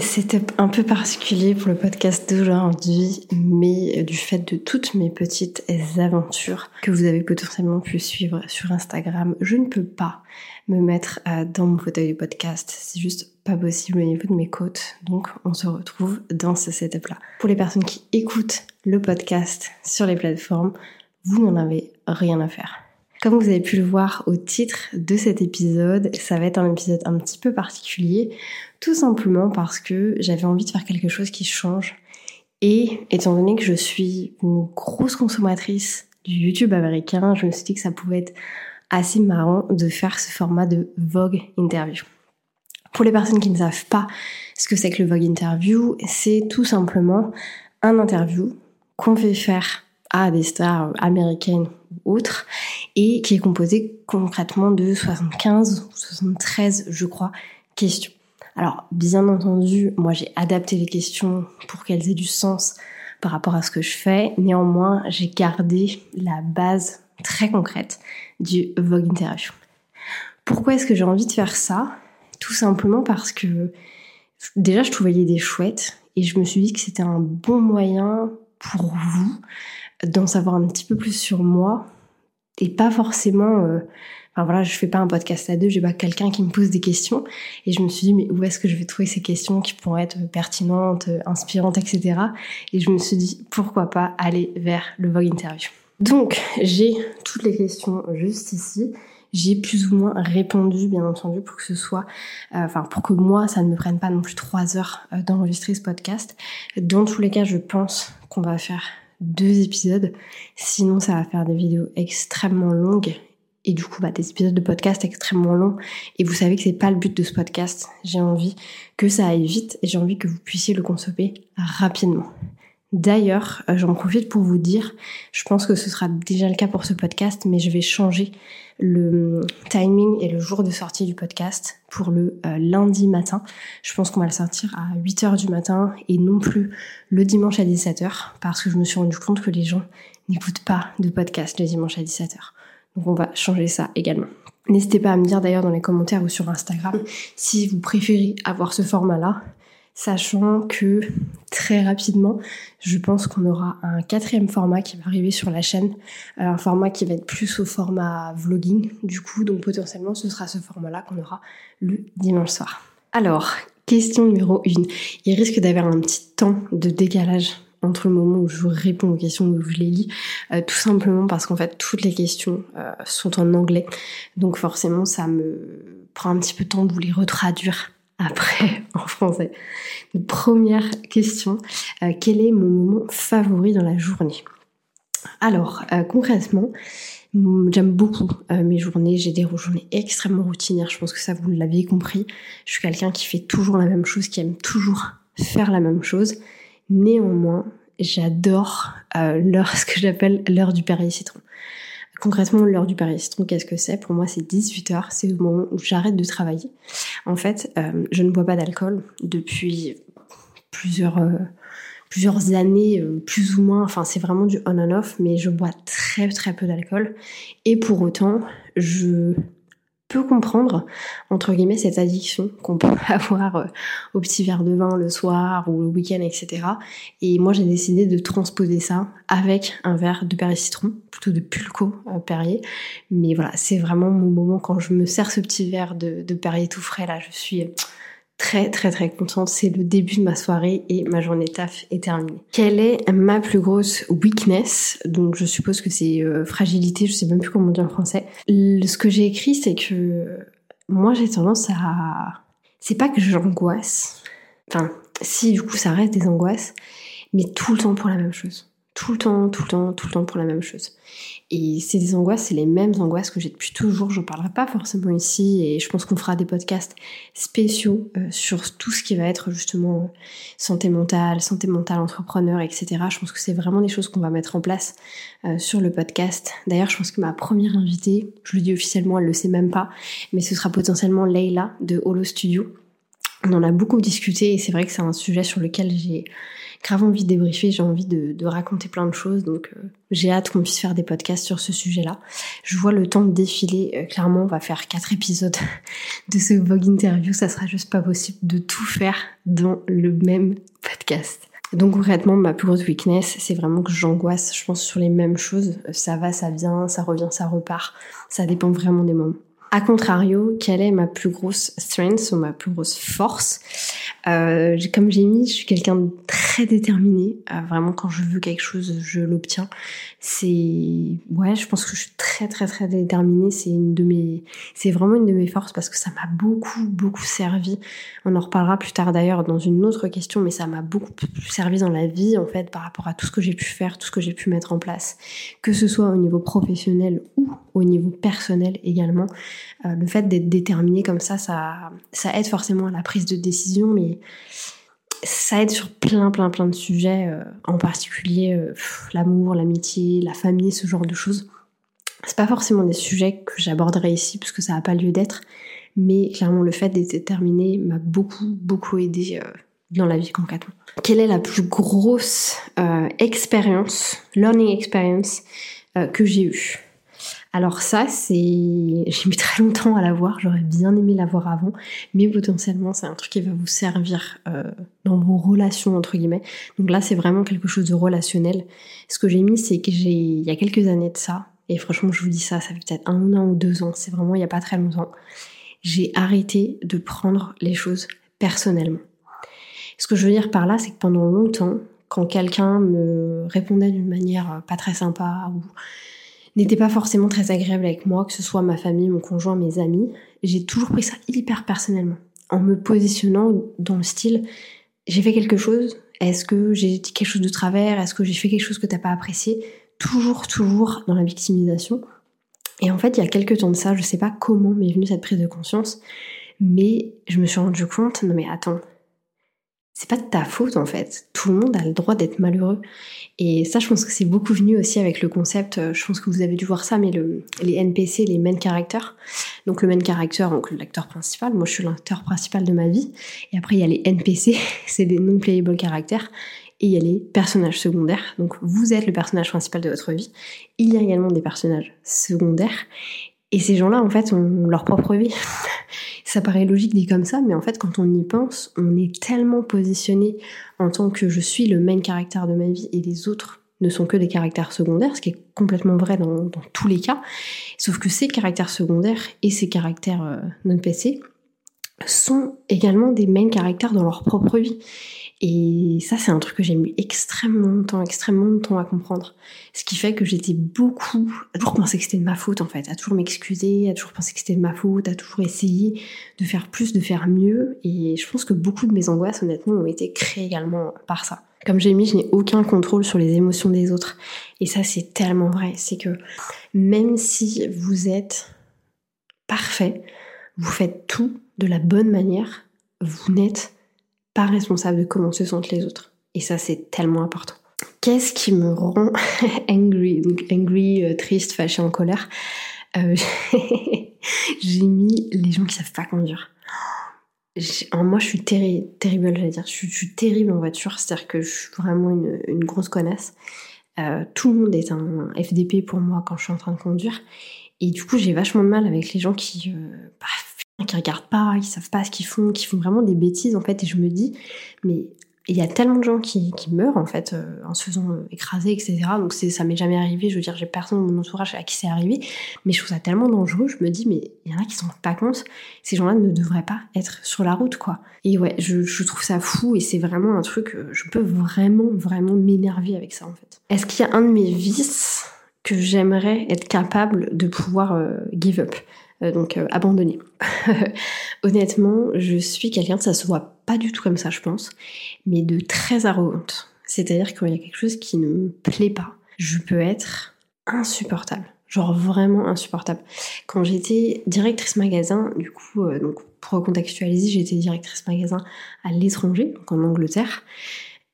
C'était un peu particulier pour le podcast d'aujourd'hui, mais du fait de toutes mes petites aventures que vous avez potentiellement pu suivre sur Instagram, je ne peux pas me mettre euh, dans mon fauteuil du podcast. C'est juste pas possible au niveau de mes côtes. Donc on se retrouve dans ce setup-là. Pour les personnes qui écoutent le podcast sur les plateformes, vous n'en avez rien à faire. Comme vous avez pu le voir au titre de cet épisode, ça va être un épisode un petit peu particulier, tout simplement parce que j'avais envie de faire quelque chose qui change. Et étant donné que je suis une grosse consommatrice du YouTube américain, je me suis dit que ça pouvait être assez marrant de faire ce format de Vogue Interview. Pour les personnes qui ne savent pas ce que c'est que le Vogue Interview, c'est tout simplement un interview qu'on fait faire à des stars américaines ou autres et qui est composé concrètement de 75 ou 73, je crois, questions. Alors, bien entendu, moi j'ai adapté les questions pour qu'elles aient du sens par rapport à ce que je fais. Néanmoins, j'ai gardé la base très concrète du Vogue Interview. Pourquoi est-ce que j'ai envie de faire ça? Tout simplement parce que déjà je trouvais l'idée chouette et je me suis dit que c'était un bon moyen pour vous d'en savoir un petit peu plus sur moi et pas forcément euh, enfin voilà je fais pas un podcast à deux j'ai pas quelqu'un qui me pose des questions. Et je me suis dit mais où est-ce que je vais trouver ces questions qui pourront être pertinentes inspirantes etc et je me suis dit pourquoi pas aller vers le Vogue interview. Donc j'ai toutes les questions juste ici. J'ai plus ou moins répondu, bien entendu, pour que ce soit, euh, enfin, pour que moi, ça ne me prenne pas non plus trois heures euh, d'enregistrer ce podcast. Dans tous les cas, je pense qu'on va faire deux épisodes. Sinon, ça va faire des vidéos extrêmement longues et du coup, bah, des épisodes de podcast extrêmement longs. Et vous savez que c'est pas le but de ce podcast. J'ai envie que ça aille vite et j'ai envie que vous puissiez le consommer rapidement. D'ailleurs, euh, j'en profite pour vous dire, je pense que ce sera déjà le cas pour ce podcast, mais je vais changer le timing et le jour de sortie du podcast pour le euh, lundi matin. Je pense qu'on va le sortir à 8h du matin et non plus le dimanche à 17h parce que je me suis rendu compte que les gens n'écoutent pas de podcast le dimanche à 17h. Donc on va changer ça également. N'hésitez pas à me dire d'ailleurs dans les commentaires ou sur Instagram si vous préférez avoir ce format-là sachant que très rapidement, je pense qu'on aura un quatrième format qui va arriver sur la chaîne, euh, un format qui va être plus au format vlogging du coup, donc potentiellement ce sera ce format-là qu'on aura le dimanche soir. Alors, question numéro 1. Il risque d'avoir un petit temps de décalage entre le moment où je réponds aux questions où je les lis, euh, tout simplement parce qu'en fait toutes les questions euh, sont en anglais, donc forcément ça me prend un petit peu de temps de vous les retraduire après en français. première question, euh, quel est mon moment favori dans la journée? Alors, euh, concrètement, j'aime beaucoup euh, mes journées, j'ai des journées extrêmement routinières, je pense que ça vous l'avez compris. Je suis quelqu'un qui fait toujours la même chose, qui aime toujours faire la même chose. Néanmoins, j'adore l'heure, ce que j'appelle l'heure du Perrier citron. Concrètement, l'heure du Paris Citron, qu'est-ce que c'est? Pour moi, c'est 18h, c'est le moment où j'arrête de travailler. En fait, euh, je ne bois pas d'alcool depuis plusieurs, euh, plusieurs années, euh, plus ou moins. Enfin, c'est vraiment du on and off, mais je bois très très peu d'alcool. Et pour autant, je comprendre, entre guillemets, cette addiction qu'on peut avoir euh, au petit verre de vin le soir ou le week-end, etc. Et moi, j'ai décidé de transposer ça avec un verre de Perrier citron, plutôt de Pulco euh, Perrier. Mais voilà, c'est vraiment mon moment quand je me sers ce petit verre de, de Perrier tout frais, là, je suis très très très contente. C'est le début de ma soirée et ma journée taf est terminée. Quelle est ma plus grosse weakness? Donc je suppose que c'est euh, fragilité, je sais même plus comment dire en français. ce que j'ai écrit, c'est que moi j'ai tendance à... C'est pas que j'angoisse. Enfin, si du coup ça reste des angoisses, mais tout le temps pour la même chose tout le temps, tout le temps, tout le temps pour la même chose. Et c'est des angoisses, c'est les mêmes angoisses que j'ai depuis toujours. Je parlerai pas forcément ici et je pense qu'on fera des podcasts spéciaux euh, sur tout ce qui va être justement santé mentale, santé mentale entrepreneur, etc. Je pense que c'est vraiment des choses qu'on va mettre en place euh, sur le podcast. D'ailleurs, je pense que ma première invitée, je le dis officiellement, elle le sait même pas, mais ce sera potentiellement Leila de Holo Studio On en a beaucoup discuté et c'est vrai que c'est un sujet sur lequel j'ai grave envie de débriefer, j'ai envie de, raconter plein de choses, donc euh, j'ai hâte qu'on puisse faire des podcasts sur ce sujet-là. Je vois le temps de défiler, euh, clairement on va faire quatre épisodes de ce Vogue Interview, ça sera juste pas possible de tout faire dans le même podcast. Donc concrètement, ma plus grosse weakness, c'est vraiment que j'angoisse, je pense, sur les mêmes choses. Ça va, ça vient, ça revient, ça repart. Ça dépend vraiment des moments. A contrario, quelle est ma plus grosse strength ou ma plus grosse force? Euh, Comme j'ai mis, je suis quelqu'un de très déterminé. Euh, vraiment, quand je veux quelque chose, je l'obtiens. C'est ouais, je pense que je suis très très très déterminée. C'est une de mes, c'est vraiment une de mes forces parce que ça m'a beaucoup beaucoup servi. On en reparlera plus tard d'ailleurs dans une autre question, mais ça m'a beaucoup servi dans la vie en fait par rapport à tout ce que j'ai pu faire, tout ce que j'ai pu mettre en place, que ce soit au niveau professionnel ou au niveau personnel également. Euh, le fait d'être déterminé comme ça, ça, aide forcément à la prise de décision, mais ça aide sur plein, plein, plein de sujets, euh, en particulier euh, l'amour, l'amitié, la famille, ce genre de choses. C'est pas forcément des sujets que j'aborderai ici, parce que ça n'a pas lieu d'être, mais clairement, le fait d'être déterminé m'a beaucoup, beaucoup aidé dans la vie concrètement. Quelle est la plus grosse expérience, learning experience que j'ai eue? Alors ça, c'est, j'ai mis très longtemps à l'avoir. J'aurais bien aimé l'avoir avant, mais potentiellement c'est un truc qui va vous servir euh, dans vos relations entre guillemets. Donc là, c'est vraiment quelque chose de relationnel. Ce que j'ai mis, c'est que j'ai, il y a quelques années de ça, et franchement, je vous dis ça, ça fait peut-être un an ou deux ans. C'est vraiment il y a pas très longtemps. J'ai arrêté de prendre les choses personnellement. Ce que je veux dire par là, c'est que pendant longtemps, quand quelqu'un me répondait d'une manière pas très sympa ou n'était pas forcément très agréable avec moi, que ce soit ma famille, mon conjoint, mes amis. J'ai toujours pris ça hyper personnellement, en me positionnant dans le style j'ai fait quelque chose, est-ce que j'ai dit quelque chose de travers, est-ce que j'ai fait quelque chose que t'as pas apprécié? Toujours, toujours dans la victimisation. Et en fait, il y a quelques temps de ça, je sais pas comment m'est venue cette prise de conscience, mais je me suis rendu compte, non mais attends, c'est pas de ta faute en fait. Tout le monde a le droit d'être malheureux. Et ça, je pense que c'est beaucoup venu aussi avec le concept, euh, je pense que vous avez dû voir ça, mais le, les NPC, les main characters. Donc le main character, donc l'acteur principal, moi je suis l'acteur principal de ma vie. Et après il y a les NPC, c'est des non-playable characters. Et il y a les personnages secondaires. Donc vous êtes le personnage principal de votre vie. Il y a également des personnages secondaires. Et ces gens-là, en fait, ont leur propre vie. ça paraît logique dit comme ça, mais en fait, quand on y pense, on est tellement positionné en tant que je suis le main caractère de ma vie et les autres ne sont que des caractères secondaires, ce qui est complètement vrai dans, tous les cas. Sauf que ces caractères secondaires et ces caractères euh, non PC sont également des main caractères dans leur propre vie. Et ça, c'est un truc que j'ai mis extrêmement longtemps, extrêmement longtemps à comprendre. Ce qui fait que j'étais beaucoup à toujours penser que c'était de ma faute, en fait, à toujours m'excuser, à toujours penser que c'était de ma faute, à toujours essayer de faire plus, de faire mieux. Et je pense que beaucoup de mes angoisses, honnêtement, ont été créées également par ça. Comme j'ai mis, je n'ai aucun contrôle sur les émotions des autres. Et ça, c'est tellement vrai. C'est que même si vous êtes parfait, vous faites tout de la bonne manière, vous n'êtes pas responsable de comment se sentent les autres. Et ça, c'est tellement important. Qu'est-ce qui me rend angry angry, euh, triste, fâché, en colère. Euh, j'ai mis les gens qui savent pas conduire. Moi, je suis terrible, j'allais dire. Je suis, terrible en voiture, c'est-à-dire que je suis vraiment une, grosse connasse. Euh, tout le monde est un FDP pour moi quand je suis en train de conduire. Et du coup, j'ai vachement de mal avec les gens qui, bah, qui regardent pas, qui savent pas ce qu'ils font, qui font vraiment des bêtises en fait. Et je me dis, mais il y a tellement de gens qui, meurent en fait euh, en se faisant euh, écraser, etc. Donc ça m'est jamais arrivé. Je veux dire, j'ai personne dans mon entourage à qui c'est arrivé, mais je trouve ça tellement dangereux. Je me dis, mais il y en a qui sont pas compte. Ces gens-là ne devraient pas être sur la route, quoi. Et ouais, je, trouve ça fou et c'est vraiment un truc. Euh, je peux vraiment, vraiment m'énerver avec ça en fait. Est-ce qu'il y a un de mes vices que j'aimerais être capable de pouvoir give up? euh, donc euh, abandonner. Honnêtement, je suis quelqu'un, ça se voit pas du tout comme ça, je pense, mais de très arrogante. C'est-à-dire qu'il y a quelque chose qui ne me plaît pas, je peux être insupportable. Genre vraiment insupportable. Quand j'étais directrice magasin, du coup, euh, donc pour recontextualiser, j'étais directrice magasin à l'étranger, donc en Angleterre.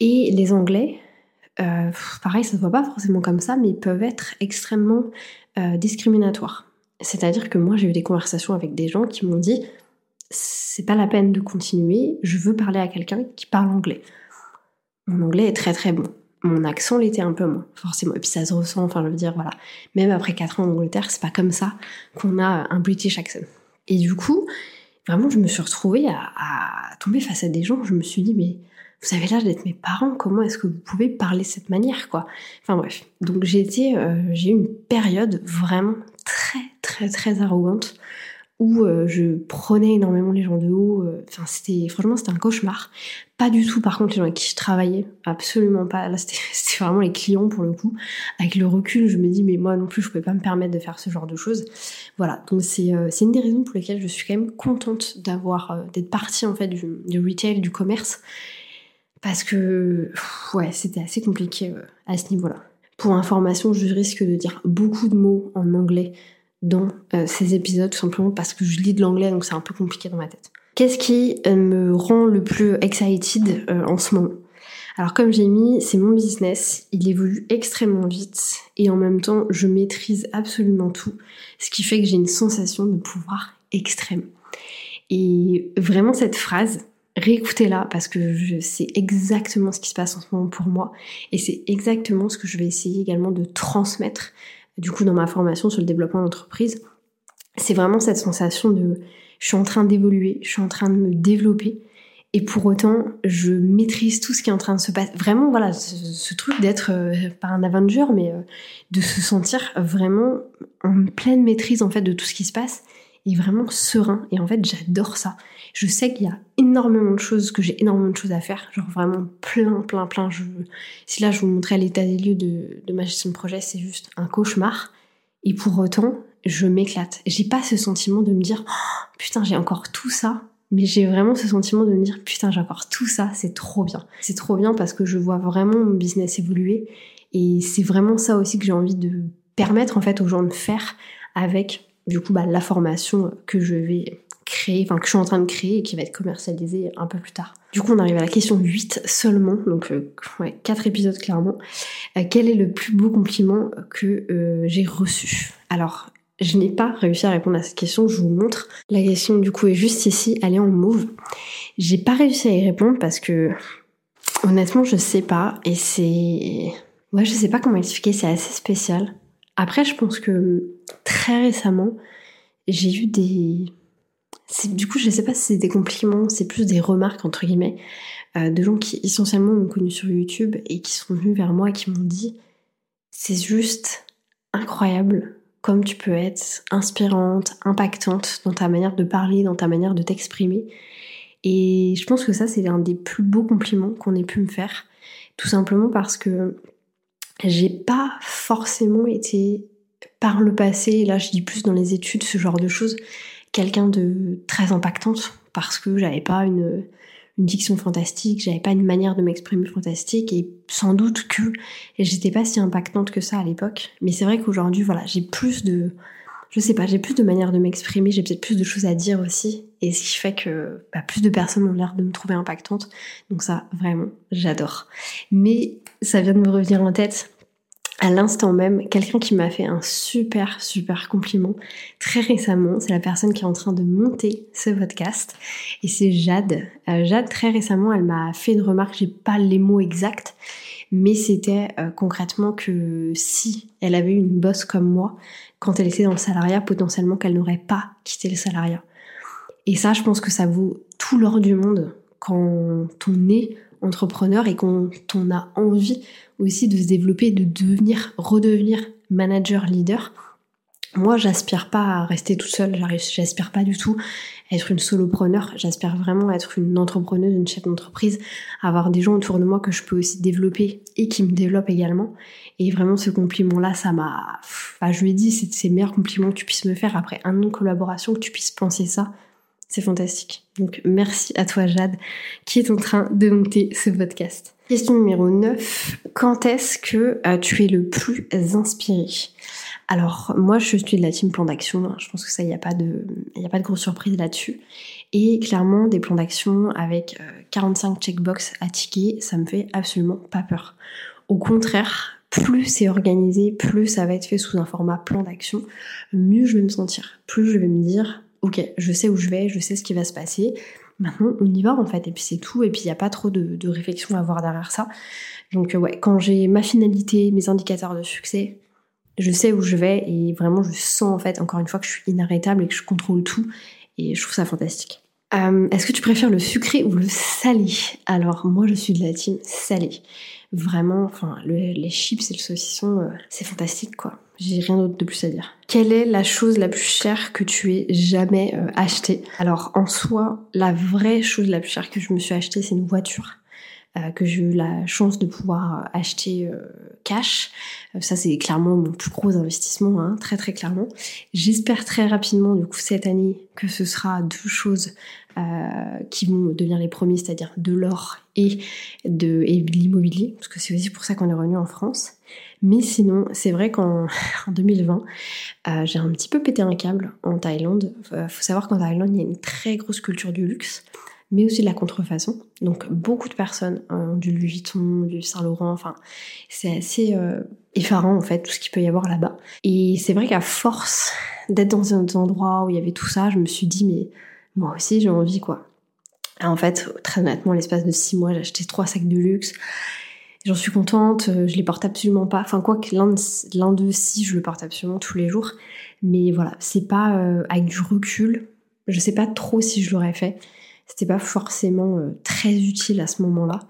Et les Anglais, pareil, ça se voit pas forcément comme ça, mais ils peuvent être extrêmement discriminatoires. C'est-à-dire que moi, j'ai eu des conversations avec des gens qui m'ont dit c'est pas la peine de continuer, je veux parler à quelqu'un qui parle anglais. Mon anglais est très très bon. Mon accent l'était un peu moins, forcément. Et puis ça se ressent, enfin je veux dire, voilà. Même après 4 ans en Angleterre, c'est pas comme ça qu'on a un British accent. Et du coup, vraiment, je me suis retrouvée à, tomber face à des gens, je me suis dit, mais vous avez l'âge d'être mes parents, comment est-ce que vous pouvez parler de cette manière, quoi? Enfin bref, donc j'ai euh, j'ai eu une période vraiment très très arrogante où euh, je prenais énormément les gens de haut. Euh, enfin, c'était franchement c'était un cauchemar. Pas du tout, par contre, les gens avec qui je travaillais, absolument pas. Là, c'était vraiment les clients pour le coup. Avec le recul, je me dis mais moi non plus, je pouvais pas me permettre de faire ce genre de choses. Voilà, donc c'est euh, une des raisons pour lesquelles je suis quand même contente d'avoir d'être partie en fait du, du, retail, du commerce, parce que ouais, c'était assez compliqué à ce niveau-là. Pour information, je risque de dire beaucoup de mots en anglais dans euh, ces épisodes, tout simplement parce que je lis de l'anglais, donc c'est un peu compliqué dans ma tête. Qu'est-ce qui euh, me rend le plus excited euh, en ce moment? Alors comme j'ai mis, c'est mon business, il évolue extrêmement vite et en même temps je maîtrise absolument tout, ce qui fait que j'ai une sensation de pouvoir extrême. Et vraiment cette phrase, réécoutez-la parce que je sais exactement ce qui se passe en ce moment pour moi et c'est exactement ce que je vais essayer également de transmettre du coup dans ma formation sur le développement d'entreprise, c'est vraiment cette sensation de je suis en train d'évoluer, je suis en train de me développer et pour autant je maîtrise tout ce qui est en train de se passer. Vraiment voilà ce, truc d'être euh, pas un Avenger mais euh, de se sentir vraiment en pleine maîtrise en fait de tout ce qui se passe et vraiment serein et en fait j'adore ça. Je sais qu'il y a énormément de choses, que j'ai énormément de choses à faire, genre vraiment plein, plein, plein. Je... Si là je vous montrais l'état des lieux de, de ma gestion de projet, c'est juste un cauchemar. Et pour autant, je m'éclate. J'ai pas ce sentiment de me dire oh, putain j'ai encore tout ça, mais j'ai vraiment ce sentiment de me dire putain j'ai encore tout ça, c'est trop bien. C'est trop bien parce que je vois vraiment mon business évoluer et c'est vraiment ça aussi que j'ai envie de permettre en fait aux gens de faire avec du coup bah, la formation que je vais créer, enfin que je suis en train de créer et qui va être commercialisée un peu plus tard. Du coup on arrive à la question 8 seulement, donc euh, ouais, 4 épisodes clairement. Euh, quel est le plus beau compliment que euh, j'ai reçu? Alors je n'ai pas réussi à répondre à cette question, je vous montre. La question du coup est juste ici, elle est en mauve. J'ai pas réussi à y répondre parce que honnêtement je sais pas et c'est... Ouais je sais pas comment expliquer, c'est assez spécial. Après je pense que très récemment j'ai eu des du coup, je sais pas si c'est des compliments, c'est plus des remarques entre guillemets euh, de gens qui essentiellement m'ont connu sur YouTube et qui sont venus vers moi et qui m'ont dit c'est juste incroyable comme tu peux être inspirante, impactante dans ta manière de parler, dans ta manière de t'exprimer. Et je pense que ça, c'est un des plus beaux compliments qu'on ait pu me faire. Tout simplement parce que j'ai pas forcément été par le passé, là je dis plus dans les études, ce genre de choses, quelqu'un de très impactante parce que j'avais pas une, diction fantastique, j'avais pas une manière de m'exprimer fantastique et sans doute que j'étais pas si impactante que ça à l'époque. Mais c'est vrai qu'aujourd'hui, voilà, j'ai plus de, je sais pas, j'ai plus de manière de m'exprimer, j'ai peut-être plus de choses à dire aussi, et ce qui fait que bah, plus de personnes ont l'air de me trouver impactante. Donc ça, vraiment, j'adore. Mais ça vient de me revenir en tête à l'instant même quelqu'un qui m'a fait un super super compliment très récemment. C'est la personne qui est en train de monter ce podcast et c'est Jade. Euh, Jade très récemment elle m'a fait une remarque, j'ai pas les mots exacts, mais c'était euh, concrètement que si elle avait eu une bosse comme moi quand elle était dans le salariat, potentiellement qu'elle n'aurait pas quitté le salariat. Et ça, je pense que ça vaut tout l'or du monde quand on est entrepreneur et quand on a envie aussi de se développer, de devenir, redevenir manager leader. Moi, j'aspire pas à rester toute seule, j'aspire pas du tout à être une solopreneur, j'aspire vraiment à être une entrepreneuse, une chef d'entreprise, avoir des gens autour de moi que je peux aussi développer et qui me développent également. Et vraiment, ce compliment-là, ça m'a... Enfin, je lui ai dit, c'est le meilleur compliment que tu puisses me faire après un an de collaboration, que tu puisses penser ça. C'est fantastique. Donc merci à toi Jade qui est en train de monter ce podcast. Question numéro 9. Quand est-ce que euh, tu es le plus inspiré? Alors moi je suis de la team plan d'action, hein. je pense que ça il n'y a pas de il a de grosse surprise là-dessus. Et clairement des plans d'action avec 45 euh, checkbox à ticker, ça me fait absolument pas peur. Au contraire, plus c'est organisé, plus ça va être fait sous un format plan d'action, mieux je vais me sentir. Plus je vais me dire ok, je sais où je vais, je sais ce qui va se passer. Maintenant, on y va en fait, et puis c'est tout, et puis il n'y a pas trop de, réflexion à avoir derrière ça. Donc ouais, quand j'ai ma finalité, mes indicateurs de succès, je sais où je vais, et vraiment je sens en fait, encore une fois, que je suis inarrêtable et que je contrôle tout, et je trouve ça fantastique. Euh, est-ce que tu préfères le sucré ou le salé? Alors moi je suis de la team salé. Vraiment, enfin les chips et le saucisson, euh, c'est fantastique quoi. J'ai rien d'autre de plus à dire. Quelle est la chose la plus chère que tu aies jamais euh, achetée? Alors en soi, la vraie chose la plus chère que je me suis achetée, c'est une voiture. Euh, que j'ai eu la chance de pouvoir acheter euh, cash. Euh, ça, c'est clairement mon plus gros investissement, hein, très très clairement. J'espère très rapidement, du coup, cette année, que ce sera deux choses qui vont devenir les premiers, c'est-à-dire de l'or et de, et l'immobilier, parce que c'est aussi pour ça qu'on est revenu en France. Mais sinon, c'est vrai qu'en en 2020, j'ai un petit peu pété un câble en Thaïlande. faut savoir qu'en Thaïlande, il y a une très grosse culture du luxe mais aussi de la contrefaçon. Donc beaucoup de personnes du Louis Vuitton, du Saint Laurent, enfin c'est assez euh, effarant en fait tout ce qu'il peut y avoir là-bas. Et c'est vrai qu'à force d'être dans un endroit où il y avait tout ça, je me suis dit mais moi aussi j'ai envie quoi. en fait, très honnêtement, l'espace de six mois, j'ai acheté trois sacs de luxe. J'en suis contente, euh, je les porte absolument pas. Enfin, quoi que l'un d'eux, si, je le porte absolument tous les jours. Mais voilà, c'est pas euh, avec du recul. Je sais pas trop si je l'aurais fait c'était pas forcément euh, très utile à ce moment-là.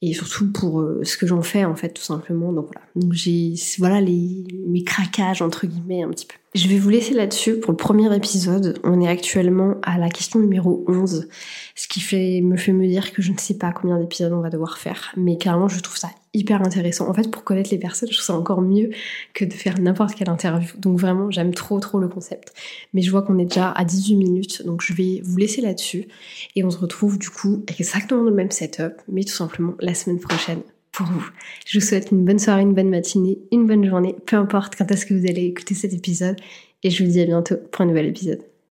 Et surtout pour euh, ce que j'en fais en fait tout simplement. Donc voilà. Donc j'ai voilà les mes craquages entre guillemets un petit peu je vais vous laisser là-dessus pour le premier épisode. On est actuellement à la question numéro 11, ce qui me fait me dire que je ne sais pas combien d'épisodes on va devoir faire. Mais clairement, je trouve ça hyper intéressant. En fait, pour connaître les personnes, je trouve ça encore mieux que de faire n'importe quelle interview. Donc vraiment, j'aime trop trop le concept. Mais je vois qu'on est déjà à 18 minutes, donc je vais vous laisser là-dessus. Et on se retrouve du coup exactement dans le même setup, mais tout simplement la semaine prochaine pour vous. Je vous souhaite une bonne soirée, une bonne matinée, une bonne journée, peu importe quand est-ce que vous allez écouter cet épisode. Et je vous dis à bientôt pour un nouvel épisode.